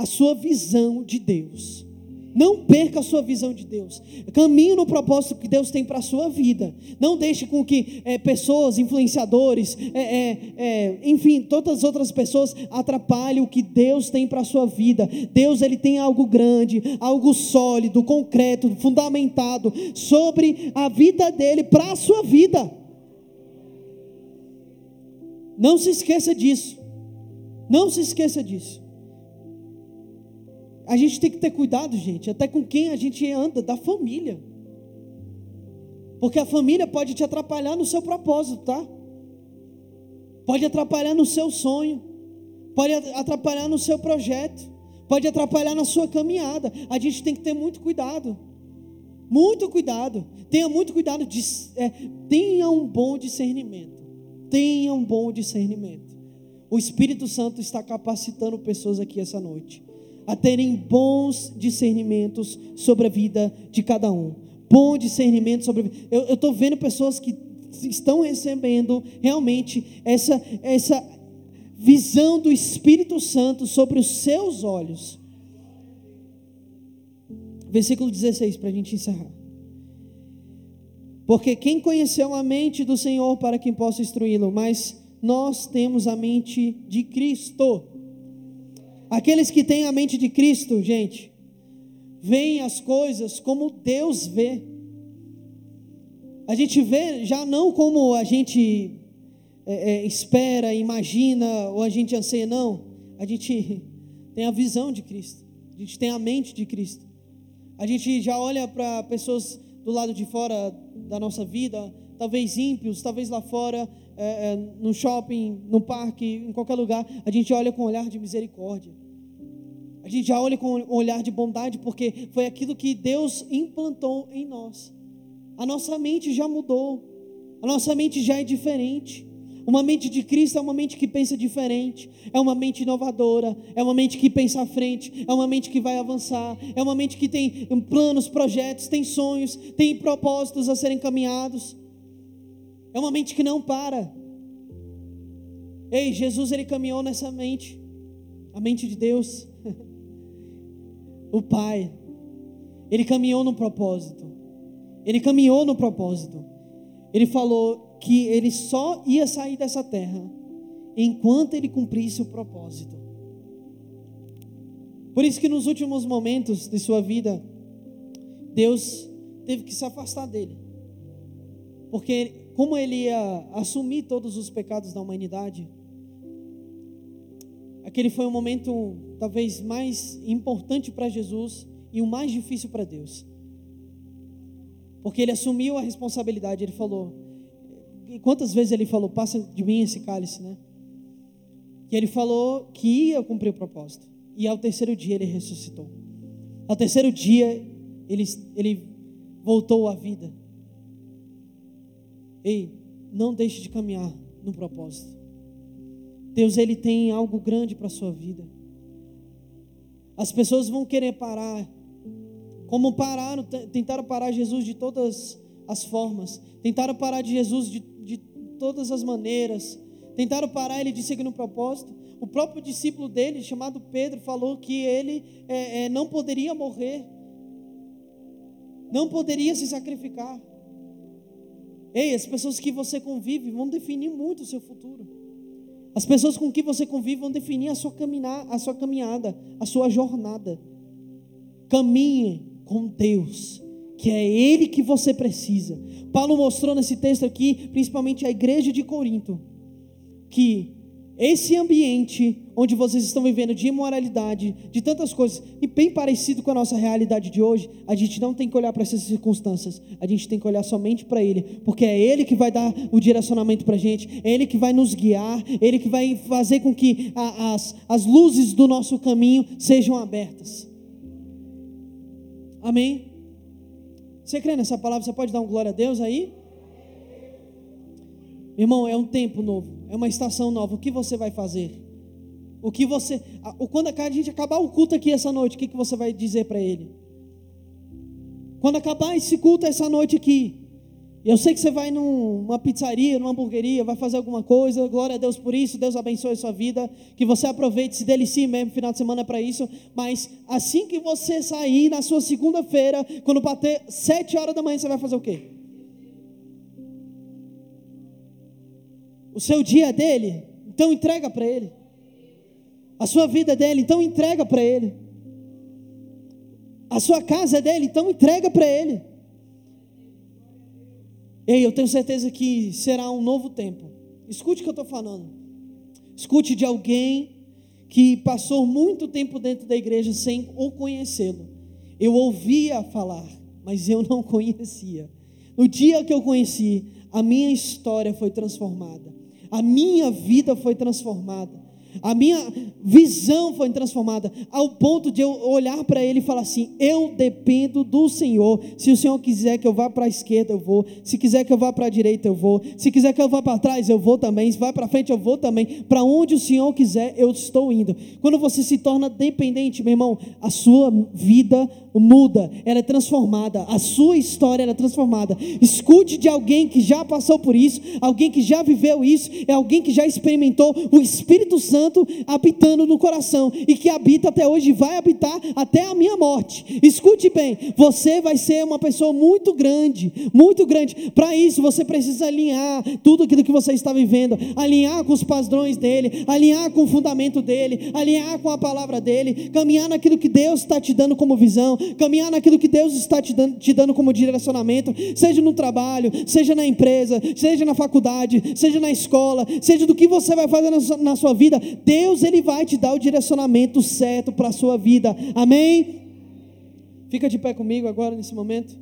a sua visão de Deus. Não perca a sua visão de Deus. Caminhe no propósito que Deus tem para a sua vida. Não deixe com que é, pessoas, influenciadores, é, é, enfim, todas as outras pessoas atrapalhem o que Deus tem para a sua vida. Deus ele tem algo grande, algo sólido, concreto, fundamentado sobre a vida dele para a sua vida. Não se esqueça disso. Não se esqueça disso. A gente tem que ter cuidado, gente, até com quem a gente anda, da família. Porque a família pode te atrapalhar no seu propósito, tá? Pode atrapalhar no seu sonho, pode atrapalhar no seu projeto, pode atrapalhar na sua caminhada. A gente tem que ter muito cuidado. Muito cuidado. Tenha muito cuidado. De, é, tenha um bom discernimento. Tenha um bom discernimento. O Espírito Santo está capacitando pessoas aqui essa noite a terem bons discernimentos sobre a vida de cada um. Bom discernimento sobre a vida. Eu estou vendo pessoas que estão recebendo realmente essa, essa visão do Espírito Santo sobre os seus olhos. Versículo 16, para a gente encerrar. Porque quem conheceu a mente do Senhor para quem possa instruí-lo, mas nós temos a mente de Cristo. Aqueles que têm a mente de Cristo, gente, veem as coisas como Deus vê. A gente vê já não como a gente é, é, espera, imagina ou a gente anseia, não. A gente tem a visão de Cristo, a gente tem a mente de Cristo. A gente já olha para pessoas do lado de fora da nossa vida, talvez ímpios, talvez lá fora, é, é, no shopping, no parque, em qualquer lugar, a gente olha com um olhar de misericórdia. A gente já olha com um olhar de bondade, porque foi aquilo que Deus implantou em nós. A nossa mente já mudou, a nossa mente já é diferente. Uma mente de Cristo é uma mente que pensa diferente, é uma mente inovadora, é uma mente que pensa à frente, é uma mente que vai avançar, é uma mente que tem planos, projetos, tem sonhos, tem propósitos a serem caminhados. É uma mente que não para. Ei, Jesus ele caminhou nessa mente, a mente de Deus. o Pai. Ele caminhou no propósito. Ele caminhou no propósito. Ele falou que ele só ia sair dessa terra enquanto ele cumprisse o propósito. Por isso que nos últimos momentos de sua vida, Deus teve que se afastar dele. Porque como ele ia assumir todos os pecados da humanidade, aquele foi o momento talvez mais importante para Jesus e o mais difícil para Deus. Porque ele assumiu a responsabilidade, ele falou. E quantas vezes ele falou, passa de mim esse cálice, né? E ele falou que ia cumprir o propósito. E ao terceiro dia ele ressuscitou. Ao terceiro dia ele, ele voltou à vida. Ei, não deixe de caminhar no propósito. Deus ele tem algo grande para a sua vida. As pessoas vão querer parar, como pararam, tentaram parar Jesus de todas as formas, tentaram parar de Jesus de, de todas as maneiras, tentaram parar ele de seguir no propósito. o próprio discípulo dele, chamado Pedro, falou que ele é, é, não poderia morrer, não poderia se sacrificar. Ei, as pessoas que você convive vão definir muito o seu futuro. As pessoas com que você convive vão definir a sua, caminhar, a sua caminhada, a sua jornada. Caminhe com Deus, que é Ele que você precisa. Paulo mostrou nesse texto aqui, principalmente a igreja de Corinto, que esse ambiente onde vocês estão vivendo de imoralidade, de tantas coisas, e bem parecido com a nossa realidade de hoje, a gente não tem que olhar para essas circunstâncias, a gente tem que olhar somente para Ele, porque é Ele que vai dar o direcionamento para a gente, é Ele que vai nos guiar, é Ele que vai fazer com que a, as, as luzes do nosso caminho sejam abertas. Amém? Você crê nessa palavra? Você pode dar um glória a Deus aí? Irmão, é um tempo novo é uma estação nova. O que você vai fazer? O que você. Quando a gente acabar o culto aqui essa noite, o que, que você vai dizer para ele? Quando acabar esse culto essa noite aqui, eu sei que você vai numa pizzaria, numa hamburgueria, vai fazer alguma coisa, glória a Deus por isso, Deus abençoe a sua vida, que você aproveite, se delicie mesmo, final de semana é para isso, mas assim que você sair na sua segunda-feira, quando bater sete horas da manhã, você vai fazer o quê? O seu dia é dele, então entrega para ele. A sua vida é dele, então entrega para ele. A sua casa é dele, então entrega para ele. Ei, eu tenho certeza que será um novo tempo. Escute o que eu estou falando. Escute de alguém que passou muito tempo dentro da igreja sem o conhecê-lo. Eu ouvia falar, mas eu não conhecia. No dia que eu conheci, a minha história foi transformada a minha vida foi transformada. A minha visão foi transformada ao ponto de eu olhar para ele e falar assim: eu dependo do Senhor. Se o Senhor quiser que eu vá para a esquerda, eu vou. Se quiser que eu vá para a direita, eu vou. Se quiser que eu vá para trás, eu vou também. Se vai para frente, eu vou também. Para onde o Senhor quiser, eu estou indo. Quando você se torna dependente, meu irmão, a sua vida muda, ela é transformada, a sua história é transformada. Escute de alguém que já passou por isso, alguém que já viveu isso, é alguém que já experimentou o Espírito Santo habitando no coração e que habita até hoje, vai habitar até a minha morte. Escute bem, você vai ser uma pessoa muito grande, muito grande. Para isso você precisa alinhar tudo aquilo que você está vivendo, alinhar com os padrões dele, alinhar com o fundamento dele, alinhar com a palavra dele, caminhar naquilo que Deus está te dando como visão caminhar naquilo que Deus está te dando, te dando como direcionamento, seja no trabalho, seja na empresa, seja na faculdade, seja na escola, seja do que você vai fazer na sua, na sua vida, Deus ele vai te dar o direcionamento certo para a sua vida. Amém? Fica de pé comigo agora nesse momento.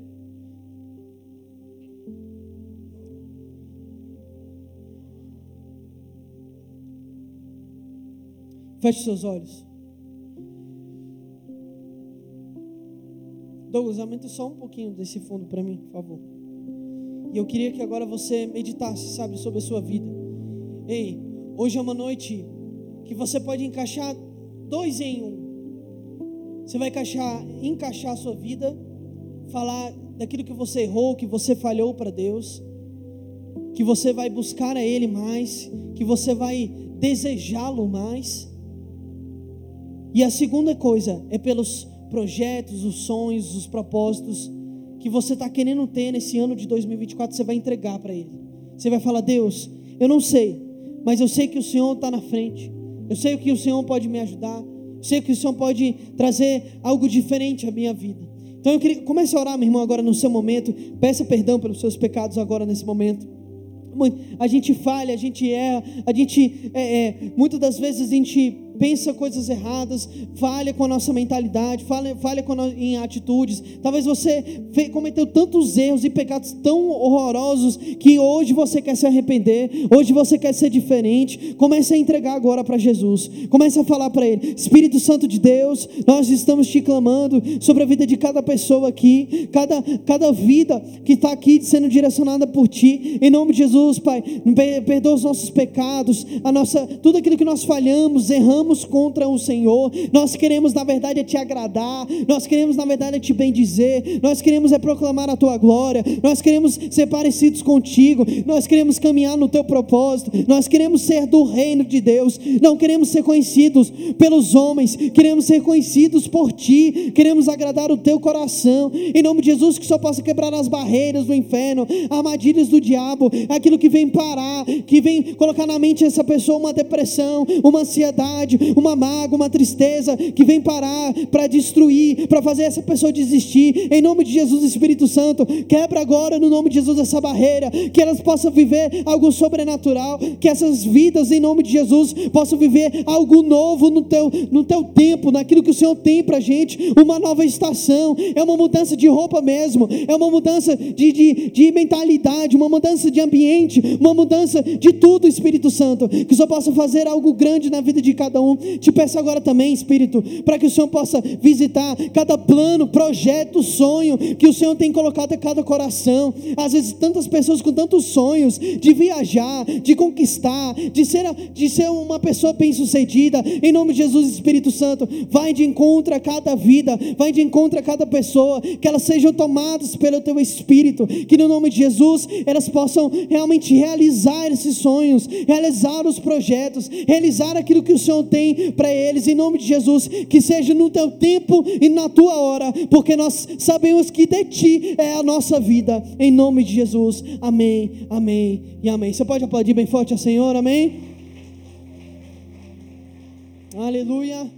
Feche seus olhos. Douglas, aumenta só um pouquinho desse fundo para mim, por favor. E eu queria que agora você meditasse, sabe, sobre a sua vida. Ei, hoje é uma noite que você pode encaixar dois em um. Você vai encaixar, encaixar a sua vida, falar daquilo que você errou, que você falhou para Deus, que você vai buscar a Ele mais, que você vai desejá-lo mais. E a segunda coisa é pelos projetos, os sonhos, os propósitos que você está querendo ter nesse ano de 2024, você vai entregar para Ele. Você vai falar: Deus, eu não sei, mas eu sei que o Senhor está na frente. Eu sei que o Senhor pode me ajudar. Eu sei que o Senhor pode trazer algo diferente à minha vida. Então eu queria comece a orar, meu irmão, agora no seu momento. Peça perdão pelos seus pecados agora nesse momento. A gente falha, a gente erra, a gente é, é, muitas das vezes a gente pensa coisas erradas, falha com a nossa mentalidade, falha, falha a, em atitudes. Talvez você cometeu tantos erros e pecados tão horrorosos que hoje você quer se arrepender, hoje você quer ser diferente. Comece a entregar agora para Jesus. Comece a falar para Ele: Espírito Santo de Deus, nós estamos te clamando sobre a vida de cada pessoa aqui, cada, cada vida que está aqui sendo direcionada por Ti. Em nome de Jesus, Pai, perdoa os nossos pecados, a nossa, tudo aquilo que nós falhamos, erramos vamos contra o Senhor. Nós queremos, na verdade, é te agradar. Nós queremos, na verdade, é te bendizer. Nós queremos é proclamar a tua glória. Nós queremos ser parecidos contigo. Nós queremos caminhar no teu propósito. Nós queremos ser do reino de Deus. Não queremos ser conhecidos pelos homens. Queremos ser conhecidos por ti. Queremos agradar o teu coração. Em nome de Jesus, que só possa quebrar as barreiras do inferno, armadilhas do diabo, aquilo que vem parar, que vem colocar na mente essa pessoa uma depressão, uma ansiedade, uma mágoa, uma tristeza, que vem parar para destruir, para fazer essa pessoa desistir. Em nome de Jesus, Espírito Santo, quebra agora no nome de Jesus essa barreira, que elas possam viver algo sobrenatural, que essas vidas, em nome de Jesus, possam viver algo novo no teu, no teu tempo, naquilo que o Senhor tem para gente, uma nova estação, é uma mudança de roupa mesmo, é uma mudança de, de, de mentalidade, uma mudança de ambiente, uma mudança de tudo, Espírito Santo, que Senhor possa fazer algo grande na vida de cada um. Te peço agora também, Espírito, para que o Senhor possa visitar cada plano, projeto, sonho que o Senhor tem colocado em cada coração. Às vezes, tantas pessoas com tantos sonhos de viajar, de conquistar, de ser, de ser uma pessoa bem-sucedida. Em nome de Jesus, Espírito Santo, vai de encontro a cada vida, vai de encontro a cada pessoa, que elas sejam tomadas pelo teu Espírito, que no nome de Jesus elas possam realmente realizar esses sonhos, realizar os projetos, realizar aquilo que o Senhor tem para eles, em nome de Jesus, que seja no teu tempo e na tua hora, porque nós sabemos que de ti é a nossa vida, em nome de Jesus, amém, amém e amém. Você pode aplaudir bem forte ao Senhor, amém? Aleluia.